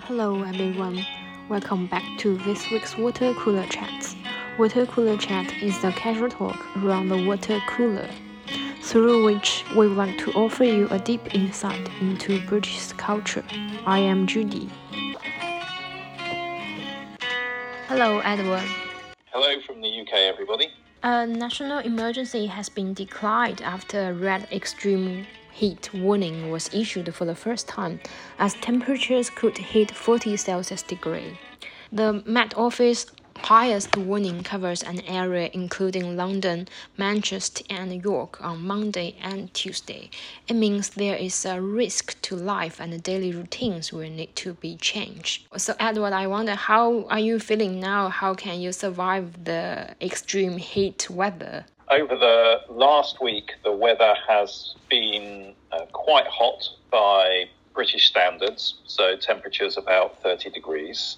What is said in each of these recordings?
Hello everyone, welcome back to this week's Water Cooler Chats. Water Cooler Chat is the casual talk around the water cooler, through which we want to offer you a deep insight into British culture. I am Judy. Hello, Edward. Hello from the UK, everybody. A national emergency has been declared after a red extreme heat warning was issued for the first time, as temperatures could hit 40 Celsius degree. The Met Office highest warning covers an area including London, Manchester, and York on Monday and Tuesday. It means there is a risk to life and daily routines will need to be changed. So, Edward, I wonder how are you feeling now? How can you survive the extreme heat weather? Over the last week, the weather has been uh, quite hot by British standards, so temperatures about 30 degrees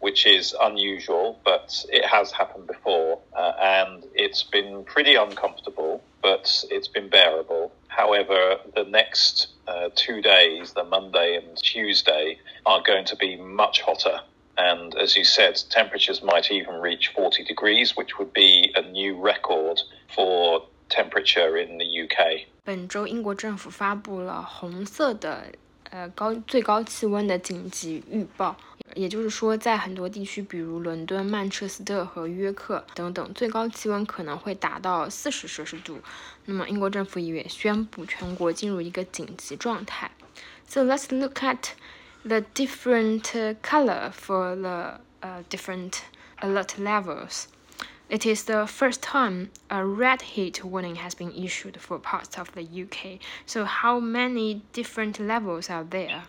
which is unusual, but it has happened before, uh, and it's been pretty uncomfortable, but it's been bearable. However, the next uh, two days, the Monday and Tuesday, are going to be much hotter. And as you said, temperatures might even reach 40 degrees, which would be a new record for temperature in the UK. 本周，英国政府发布了红色的呃高最高气温的紧急预报。也就是说，在很多地区，比如伦敦、曼彻斯特和约克等等，最高气温可能会达到四十摄氏度。那么，英国政府也宣布全国进入一个紧急状态。So let's look at the different color for the uh, different alert levels. It is the first time a red heat warning has been issued for parts of the UK. So, how many different levels are there?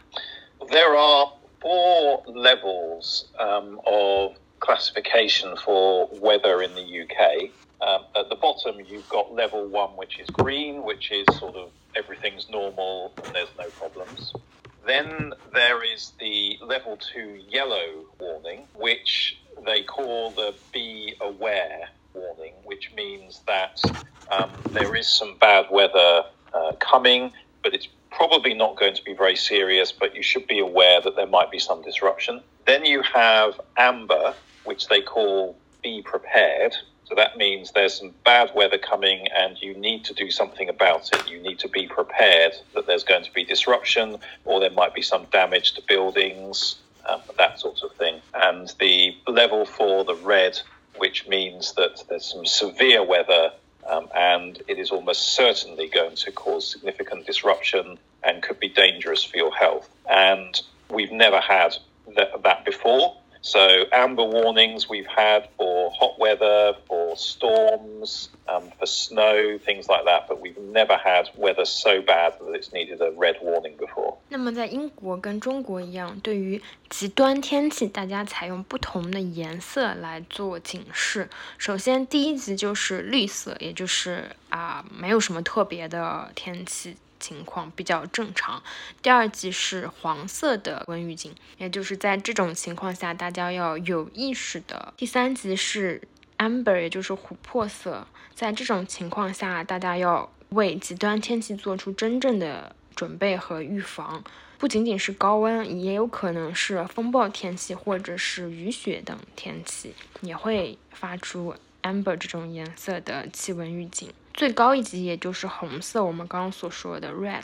There are four levels um, of classification for weather in the UK. Um, at the bottom, you've got level one, which is green, which is sort of everything's normal and there's no problems. Then there is the level two yellow warning, which they call the be aware warning, which means that um, there is some bad weather uh, coming, but it's probably not going to be very serious, but you should be aware that there might be some disruption. Then you have amber, which they call be prepared. That means there's some bad weather coming and you need to do something about it. You need to be prepared that there's going to be disruption or there might be some damage to buildings, um, that sort of thing. And the level for the red, which means that there's some severe weather um, and it is almost certainly going to cause significant disruption and could be dangerous for your health. And we've never had that, that before. So, amber warnings we've had for hot weather, for storms, um, for snow, things like that, but we've never had weather so bad that it's needed a red warning before. 那么，在英国跟中国一样，对于极端天气，大家采用不同的颜色来做警示。首先，第一级就是绿色，也就是啊，没有什么特别的天气。情况比较正常。第二级是黄色的温预警，也就是在这种情况下，大家要有意识的。第三级是 amber，也就是琥珀色，在这种情况下，大家要为极端天气做出真正的准备和预防。不仅仅是高温，也有可能是风暴天气或者是雨雪等天气，也会发出 amber 这种颜色的气温预警。最高一级也就是红色，我们刚刚所说的 red，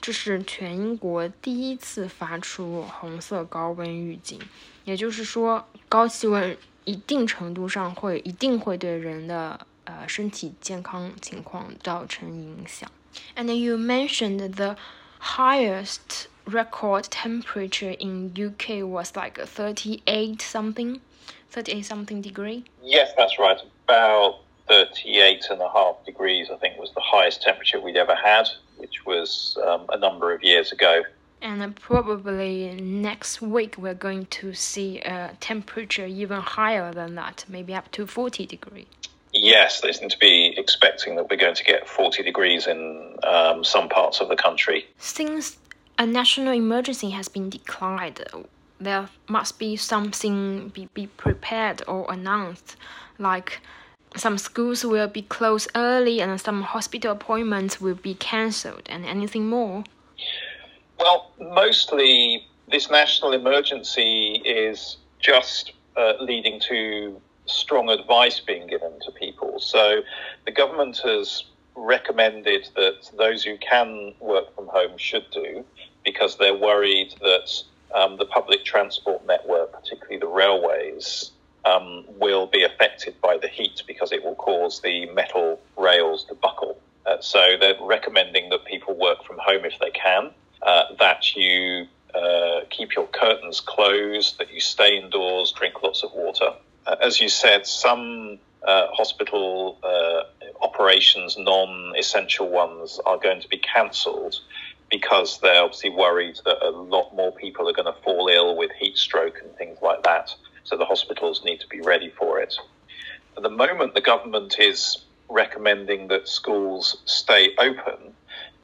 这是全英国第一次发出红色高温预警。也就是说，高气温一定程度上会一定会对人的呃身体健康情况造成影响。And you mentioned the highest record temperature in UK was like 38 something, 38 something degree. Yes, that's right. About 38 and a half degrees, I think, was the highest temperature we'd ever had, which was um, a number of years ago. And probably next week we're going to see a temperature even higher than that, maybe up to 40 degrees. Yes, they seem to be expecting that we're going to get 40 degrees in um, some parts of the country. Since a national emergency has been declared, there must be something be, be prepared or announced, like some schools will be closed early and some hospital appointments will be cancelled and anything more? Well, mostly this national emergency is just uh, leading to strong advice being given to people. So the government has recommended that those who can work from home should do because they're worried that um, the public transport network, particularly the railways, um, will be affected by the heat because it will cause the metal rails to buckle. Uh, so they're recommending that people work from home if they can, uh, that you uh, keep your curtains closed, that you stay indoors, drink lots of water. Uh, as you said, some uh, hospital uh, operations, non essential ones, are going to be cancelled because they're obviously worried that a lot more people are going to fall ill with heat stroke and things like that. So the hospitals need to be ready for it. At the moment, the government is recommending that schools stay open.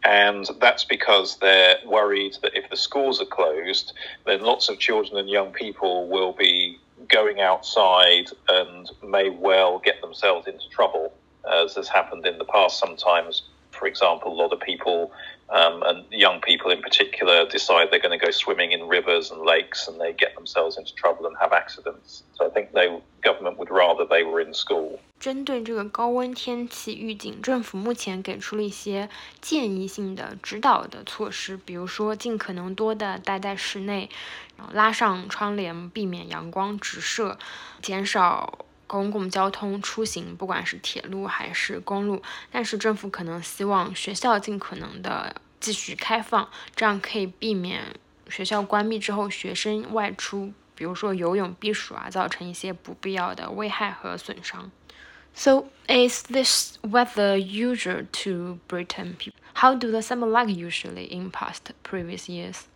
And that's because they're worried that if the schools are closed, then lots of children and young people will be going outside and may well get themselves into trouble, as has happened in the past sometimes. For example, a lot of people um, and young people in particular decide they're going to go swimming in rivers and lakes and they get themselves into trouble and have accidents. So I think the government would rather they were in school. 针对这个高温天气预警，政府目前给出了一些建议性的指导的措施，比如说尽可能多的待在室内，拉上窗帘，避免阳光直射，减少公共交通出行，不管是铁路还是公路。但是政府可能希望学校尽可能的继续开放，这样可以避免学校关闭之后学生外出，比如说游泳避暑啊，造成一些不必要的危害和损伤。So is this weather usual to Britain? How do the summer like usually in past previous years?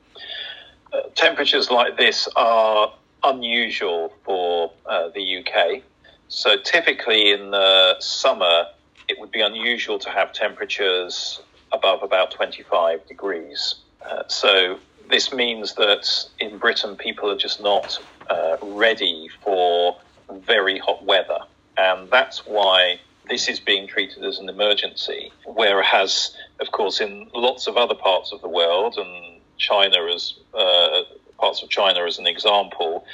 Uh, temperatures like this are unusual for uh, the UK. So typically in the summer, it would be unusual to have temperatures above about 25 degrees. Uh, so this means that in Britain, people are just not uh, ready for very hot weather. And that's why this is being treated as an emergency. Whereas, of course, in lots of other parts of the world, and China as uh, parts of China as an example,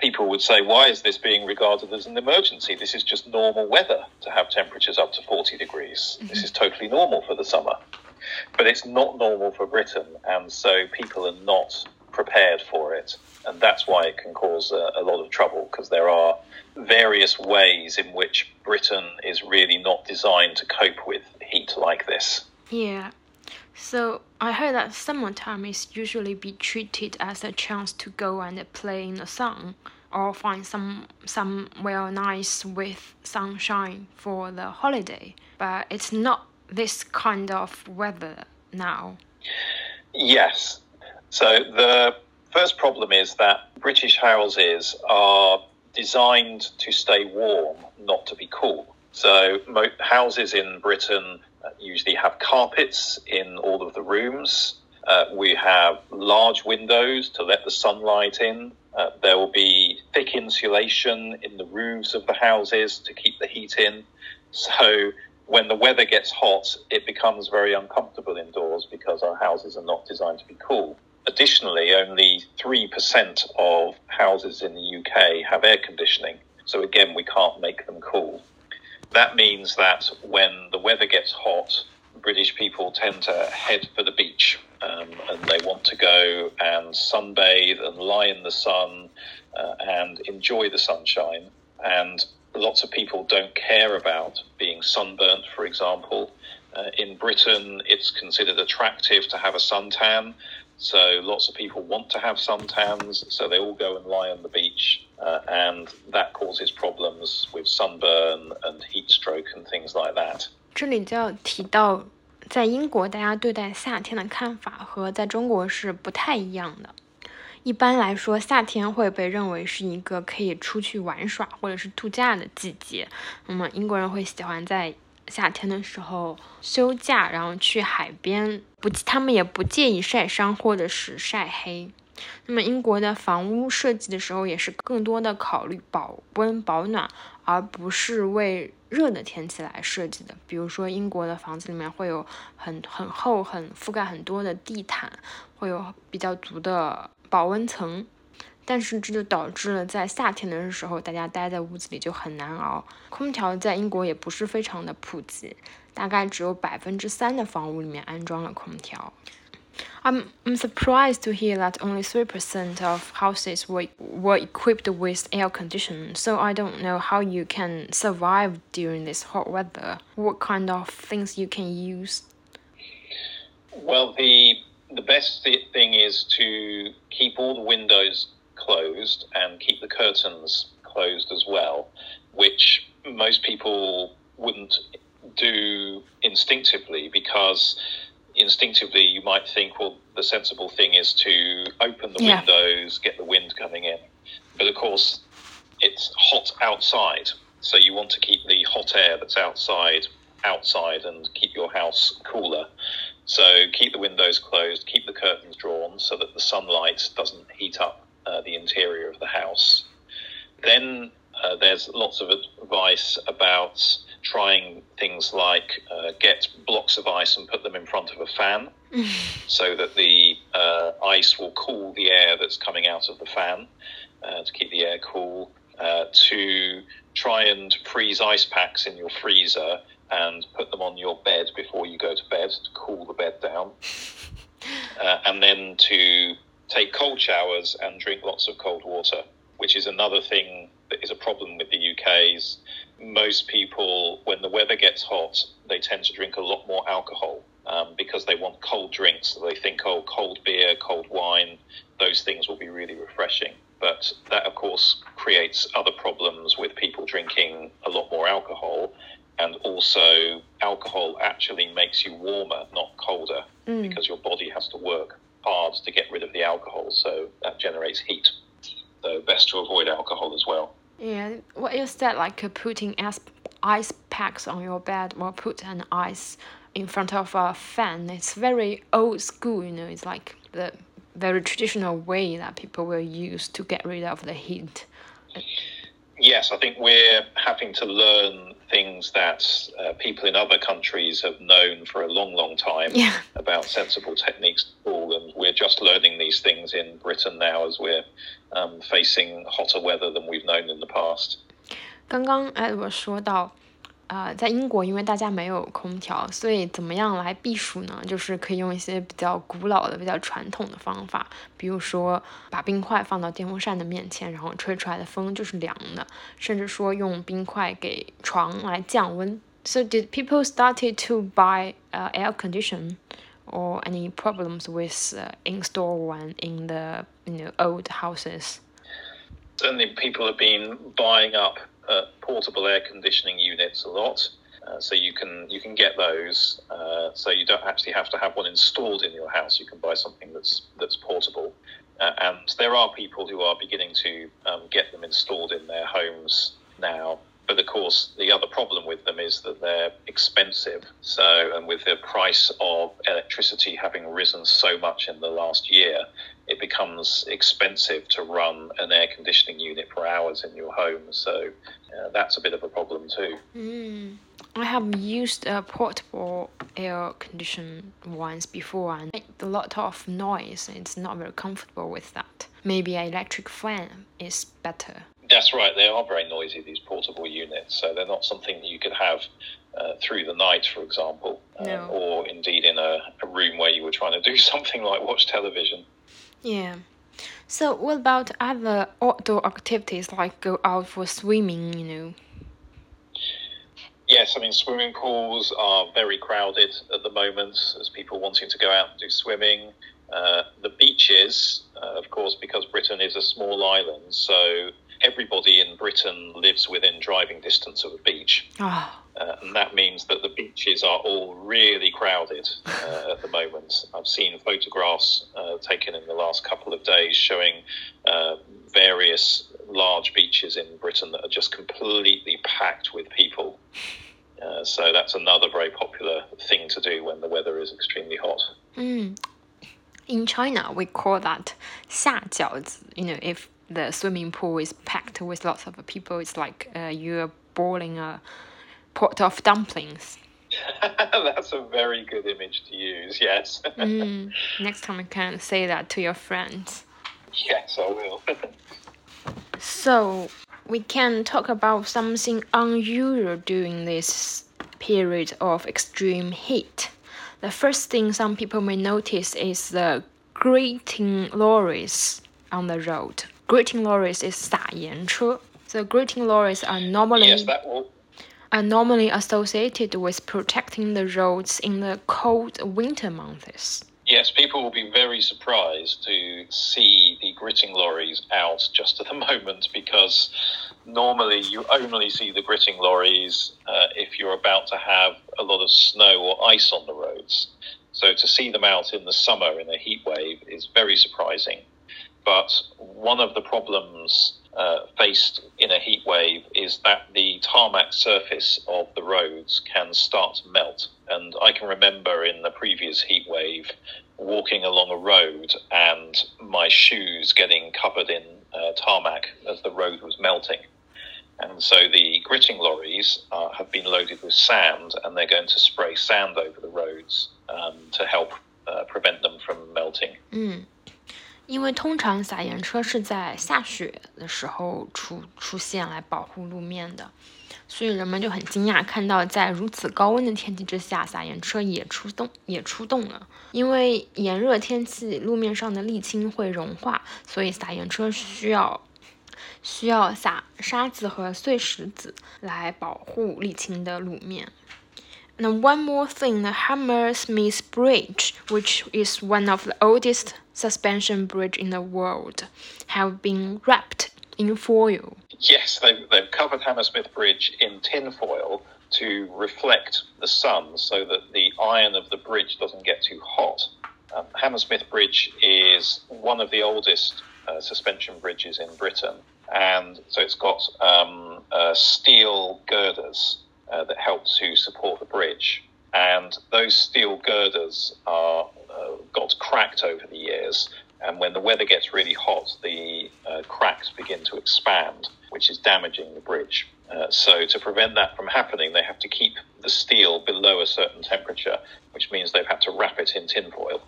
people would say, why is this being regarded as an emergency? This is just normal weather to have temperatures up to 40 degrees. Mm-hmm. This is totally normal for the summer. But it's not normal for Britain, and so people are not prepared for it. And that's why it can cause a, a lot of trouble because there are various ways in which Britain is really not designed to cope with heat like this. Yeah. So I heard that summertime is usually be treated as a chance to go and play in the sun or find some somewhere nice with sunshine for the holiday. But it's not this kind of weather now. Yes. So the first problem is that British houses are designed to stay warm, not to be cool. So houses in Britain usually have carpets in all of the rooms. Uh, we have large windows to let the sunlight in. Uh, there will be thick insulation in the roofs of the houses to keep the heat in. So when the weather gets hot, it becomes very uncomfortable indoors because our houses are not designed to be cool. Additionally, only 3% of houses in the UK have air conditioning. So again, we can't make them cool. That means that when the weather gets hot, British people tend to head for the beach um, and they want to go and sunbathe and lie in the sun uh, and enjoy the sunshine. And lots of people don't care about being sunburnt, for example. Uh, in Britain, it's considered attractive to have a suntan. So lots of people want to have suntans, so they all go and lie on the beach, uh, and that causes problems with sunburn and heat stroke and things like that. 这里就要提到，在英国大家对待夏天的看法和在中国是不太一样的。一般来说，夏天会被认为是一个可以出去玩耍或者是度假的季节。那么英国人会喜欢在夏天的时候休假，然后去海边， 不，他们也不介意晒伤或者是晒黑。那么英国的房屋设计的时候，也是更多的考虑保温保暖，而不是为热的天气来设计的。比如说，英国的房子里面会有很很厚、很覆盖很多的地毯，会有比较足的。保温层。但是这就导致了在夏天的时候，大家待在屋子里就很难熬。空调在英国也不是非常的普及，大概只有百分之三的房屋里面安装了空调。I'm I'm surprised to hear that only three percent of houses were were equipped with air conditioning. So I don't know how you can survive during this hot weather. What kind of things you can use? Well, the the best thing is to keep all the windows closed and keep the curtains closed as well, which most people wouldn't do instinctively because instinctively you might think, well, the sensible thing is to open the yeah. windows, get the wind coming in. But of course, it's hot outside, so you want to keep the hot air that's outside outside and keep your house cooler. So keep the windows closed, keep the curtains drawn so that the sunlight doesn't heat up uh, the interior of the house. Then uh, there's lots of advice about trying things like uh, get blocks of ice and put them in front of a fan so that the uh, ice will cool the air that's coming out of the fan uh, to keep the air cool. Uh, to try and freeze ice packs in your freezer and put them on your bed before you go to bed to cool the bed down. and then to take cold showers and drink lots of cold water, which is another thing is a problem with the UK's most people, when the weather gets hot, they tend to drink a lot more alcohol um, because they want cold drinks. So they think, oh, cold beer, cold wine, those things will be really refreshing. But that, of course, creates other problems with people drinking a lot more alcohol. And also, alcohol actually makes you warmer, not colder, mm. because your body has to work hard to get rid of the alcohol, so that generates heat. So best to avoid alcohol as well. Yeah, what is that like putting ice, ice packs on your bed or put an ice in front of a fan? It's very old school, you know, it's like the very traditional way that people will use to get rid of the heat. Yes, I think we're having to learn things that uh, people in other countries have known for a long, long time yeah. about sensible techniques to cool, and we're just learning these things in Britain now as we're um, facing hotter weather than we've known in the past. 刚刚 Edward 说到。呃，在英国，因为大家没有空调，所以怎么样来避暑呢？就是可以用一些比较古老的、比较传统的方法，比如说把冰块放到电风扇的面前，然后吹出来的风就是凉的，甚至说用冰块给床来降温。So did people started to buy uh, air condition Or any problems with uh, install one in the you know old houses? Certainly, people have been buying up uh, portable air conditioning units a lot. Uh, so you can you can get those. Uh, so you don't actually have to have one installed in your house. You can buy something that's that's portable. Uh, and there are people who are beginning to um, get them installed in their homes now. But of course, the other problem with them is that they're expensive. So, and with the price of electricity having risen so much in the last year, it becomes expensive to run an air conditioning unit for hours in your home. So, uh, that's a bit of a problem too. Mm. I have used a portable air condition once before and it a lot of noise. It's not very comfortable with that. Maybe an electric fan is better. That's right. They are very noisy. These portable units, so they're not something that you could have uh, through the night, for example, um, no. or indeed in a, a room where you were trying to do something like watch television. Yeah. So, what about other outdoor activities like go out for swimming? You know. Yes, I mean swimming pools are very crowded at the moment as people wanting to go out and do swimming. Uh, the beaches, uh, of course, because Britain is a small island, so everybody in Britain lives within driving distance of a beach. Oh. Uh, and that means that the beaches are all really crowded uh, at the moment. I've seen photographs uh, taken in the last couple of days showing uh, various large beaches in Britain that are just completely packed with people. Uh, so that's another very popular thing to do when the weather is extremely hot. Mm. In China, we call that 下饺子. You know, if the swimming pool is packed with lots of people. It's like uh, you're boiling a pot of dumplings. That's a very good image to use, yes. mm, next time you can say that to your friends. Yes, I will. so we can talk about something unusual during this period of extreme heat. The first thing some people may notice is the gritting lorries on the road gritting lorries is 撒盐车. So gritting lorries are normally yes, are normally associated with protecting the roads in the cold winter months. Yes, people will be very surprised to see the gritting lorries out just at the moment because normally you only see the gritting lorries uh, if you're about to have a lot of snow or ice on the roads. So to see them out in the summer in a heat wave is very surprising. But one of the problems uh, faced in a heat wave is that the tarmac surface of the roads can start to melt. And I can remember in the previous heat wave walking along a road and my shoes getting covered in uh, tarmac as the road was melting. And so the gritting lorries uh, have been loaded with sand and they're going to spray sand over the roads um, to help uh, prevent them from melting. 嗯，因为通常撒盐车是在下雪的时候出出现来保护路面的，所以人们就很惊讶看到在如此高温的天气之下，撒盐车也出动也出动了。因为炎热天气路面上的沥青会融化，所以撒盐车需要。需要撒沙子和碎石子来保护沥青的路面。Now, one more thing, the Hammersmith Bridge, which is one of the oldest suspension bridge in the world, have been wrapped in foil. Yes, they've, they've covered Hammersmith Bridge in tinfoil to reflect the sun so that the iron of the bridge doesn't get too hot. Um, Hammersmith Bridge is one of the oldest uh, suspension bridges in Britain and so it's got um, uh, steel girders uh, that help to support the bridge. And those steel girders are uh, got cracked over the years, and when the weather gets really hot, the uh, cracks begin to expand, which is damaging the bridge. Uh, so to prevent that from happening, they have to keep the steel below a certain temperature, which means they've had to wrap it in tinfoil.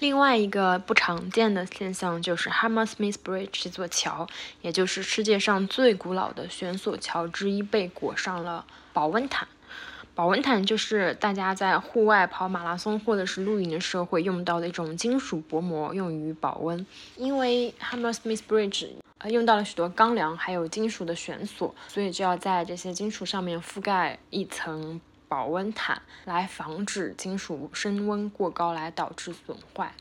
另外一个不常见的现象就是 Hammersmith Bridge 这座桥，也就是世界上最古老的悬索桥之一，被裹上了保温毯。保温毯就是大家在户外跑马拉松或者是露营的时候会用到的一种金属薄膜，用于保温。因为 Hammersmith Bridge 呃用到了许多钢梁，还有金属的悬索，所以就要在这些金属上面覆盖一层。保温毯来防止金属升温过高来导致损坏。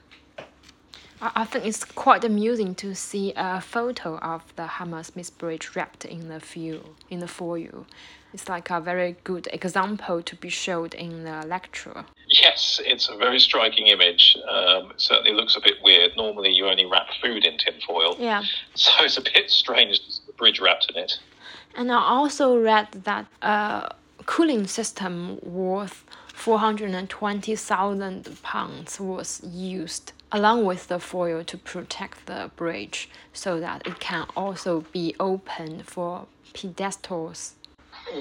I, I think it's quite amusing to see a photo of the Hammersmith Bridge wrapped in the fuel in the foil. It's like a very good example to be showed in the lecture. Yes, it's a very striking image. Um, it certainly looks a bit weird. Normally, you only wrap food in tinfoil. Yeah. So it's a bit strange the bridge wrapped in it. And I also read that uh, cooling system worth 420,000 pounds was used along with the foil to protect the bridge so that it can also be opened for pedestals.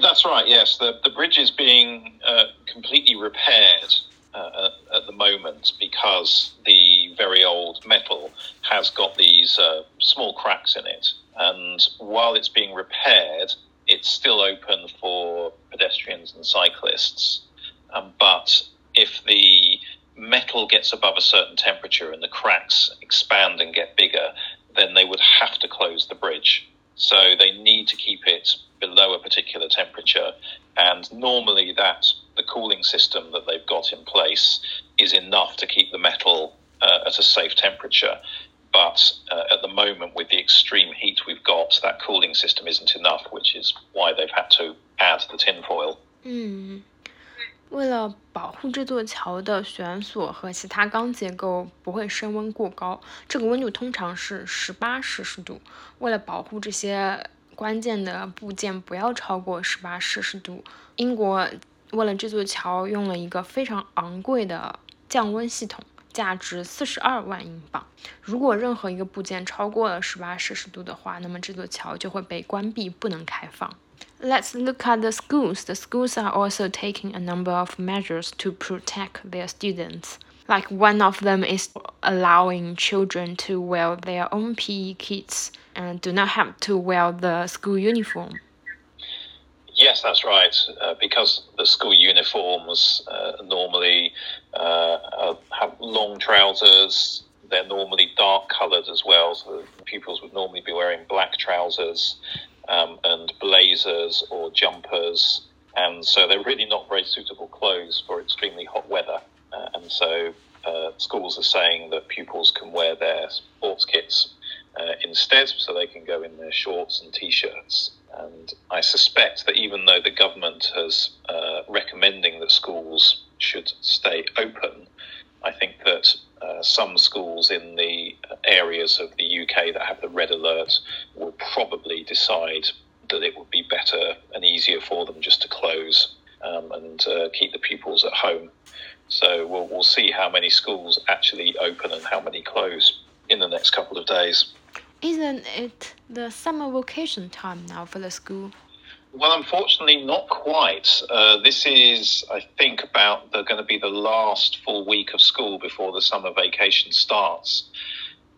That's right, yes. The, the bridge is being uh, completely repaired uh, at the moment because the very old metal has got these uh, small cracks in it. And while it's being repaired, it's still open for pedestrians and cyclists. Um, but if the metal gets above a certain temperature and the cracks expand and get bigger, then they would have to close the bridge. So they need to keep it below a particular temperature. And normally, that the cooling system that they've got in place is enough to keep the metal uh, at a safe temperature. But at the moment, with the extreme heat we've got, that cooling system isn't enough, which is why they've had to add the tinfoil. 嗯，为了保护这座桥的悬索和其他钢结构不会升温过高，这个温度通常是十八摄氏度。为了保护这些关键的部件不要超过十八摄氏度，英国为了这座桥用了一个非常昂贵的降温系统。价值四十二万英镑。如果任何一个部件超过了十八摄氏度的话，那么这座桥就会被关闭，不能开放。Let's look at the schools. The schools are also taking a number of measures to protect their students. Like one of them is allowing children to wear their own PE kits and do not have to wear the school uniform. Yes, that's right. Uh, because the school uniforms uh, normally uh, have long trousers, they're normally dark coloured as well. So pupils would normally be wearing black trousers um, and blazers or jumpers. And so they're really not very suitable clothes for extremely hot weather. Uh, and so uh, schools are saying that pupils can wear their sports kits uh, instead, so they can go in their shorts and t-shirts. And I suspect that even though the government has uh, recommending that schools should stay open, I think that uh, some schools in the areas of the UK that have the red alert will probably decide that it would be better and easier for them just to close um, and uh, keep the pupils at home. So we'll, we'll see how many schools actually open and how many close in the next couple of days. Isn't it the summer vacation time now for the school? Well, unfortunately, not quite. Uh, this is, I think, about the, going to be the last full week of school before the summer vacation starts.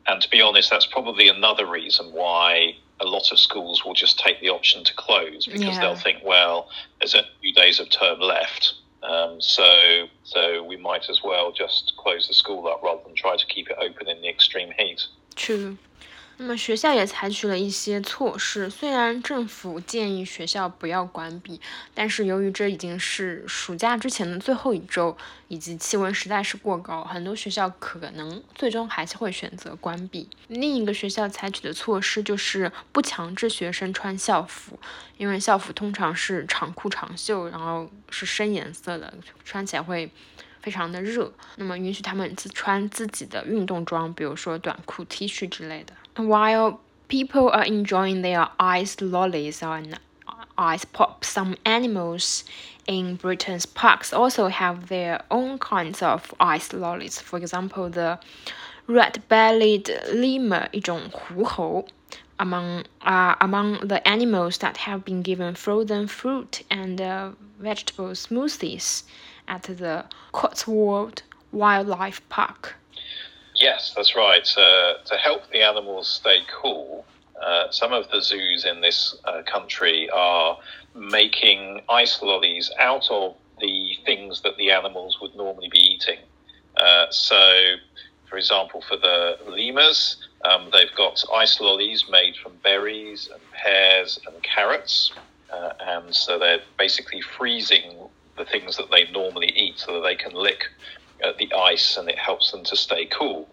And to be honest, that's probably another reason why a lot of schools will just take the option to close because yeah. they'll think, well, there's a few days of term left. Um, so, so we might as well just close the school up rather than try to keep it open in the extreme heat. True. 那么学校也采取了一些措施，虽然政府建议学校不要关闭，但是由于这已经是暑假之前的最后一周，以及气温实在是过高，很多学校可能最终还是会选择关闭。另一个学校采取的措施就是不强制学生穿校服，因为校服通常是长裤长袖，然后是深颜色的，穿起来会非常的热。那么允许他们自穿自己的运动装，比如说短裤、T 恤之类的。While people are enjoying their ice lollies and ice pop, some animals in Britain's parks also have their own kinds of ice lollies. For example, the red-bellied lemur, 一种狐猴, among uh, among the animals that have been given frozen fruit and uh, vegetable smoothies at the Cotswold Wildlife Park. Yes, that's right. Uh, to help the animals stay cool, uh, some of the zoos in this uh, country are making ice lollies out of the things that the animals would normally be eating. Uh, so, for example, for the lemurs, um, they've got ice lollies made from berries and pears and carrots. Uh, and so they're basically freezing the things that they normally eat so that they can lick uh, the ice and it helps them to stay cool.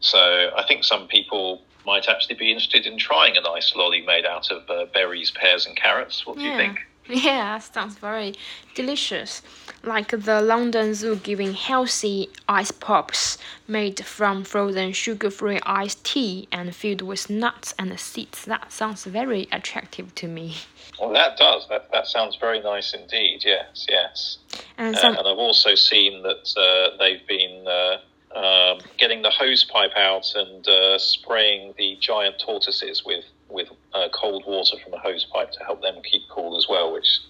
So I think some people might actually be interested in trying an ice lolly made out of uh, berries, pears, and carrots. What do yeah. you think? Yeah, sounds very delicious. Like the London Zoo giving healthy ice pops made from frozen sugar free iced tea and filled with nuts and seeds. That sounds very attractive to me. Well, that does. That, that sounds very nice indeed. Yes, yes. And, some... uh, and I've also seen that uh, they've been uh, um, getting the hose pipe out and uh, spraying the giant tortoises with with uh, cold water from a hose pipe to help them keep cool as well, which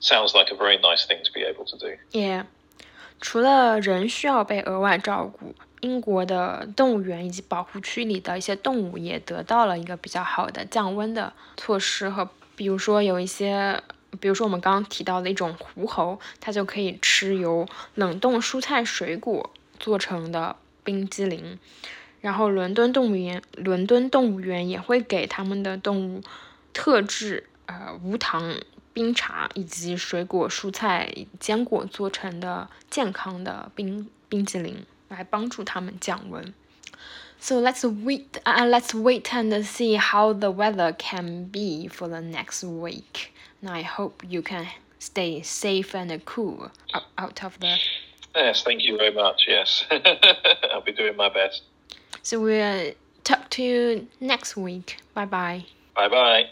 sounds like a very nice thing to be able to do. Yeah. 除了人需要被额外照顾，英国的动物园以及保护区里的一些动物也得到了一个比较好的降温的措施和，比如说有一些，比如说我们刚刚提到的一种狐猴，它就可以吃由冷冻蔬菜水果做成的冰激凌，然后伦敦动物园，伦敦动物园也会给他们的动物特制呃无糖冰茶以及水果、蔬菜、坚果做成的健康的冰冰激凌，来帮助他们降温。So let's wait, uh, let's wait and see how the weather can be for the next week. And I hope you can stay safe and cool out of the Yes, thank you very much. Yes, I'll be doing my best. So we'll talk to you next week. Bye bye. Bye bye.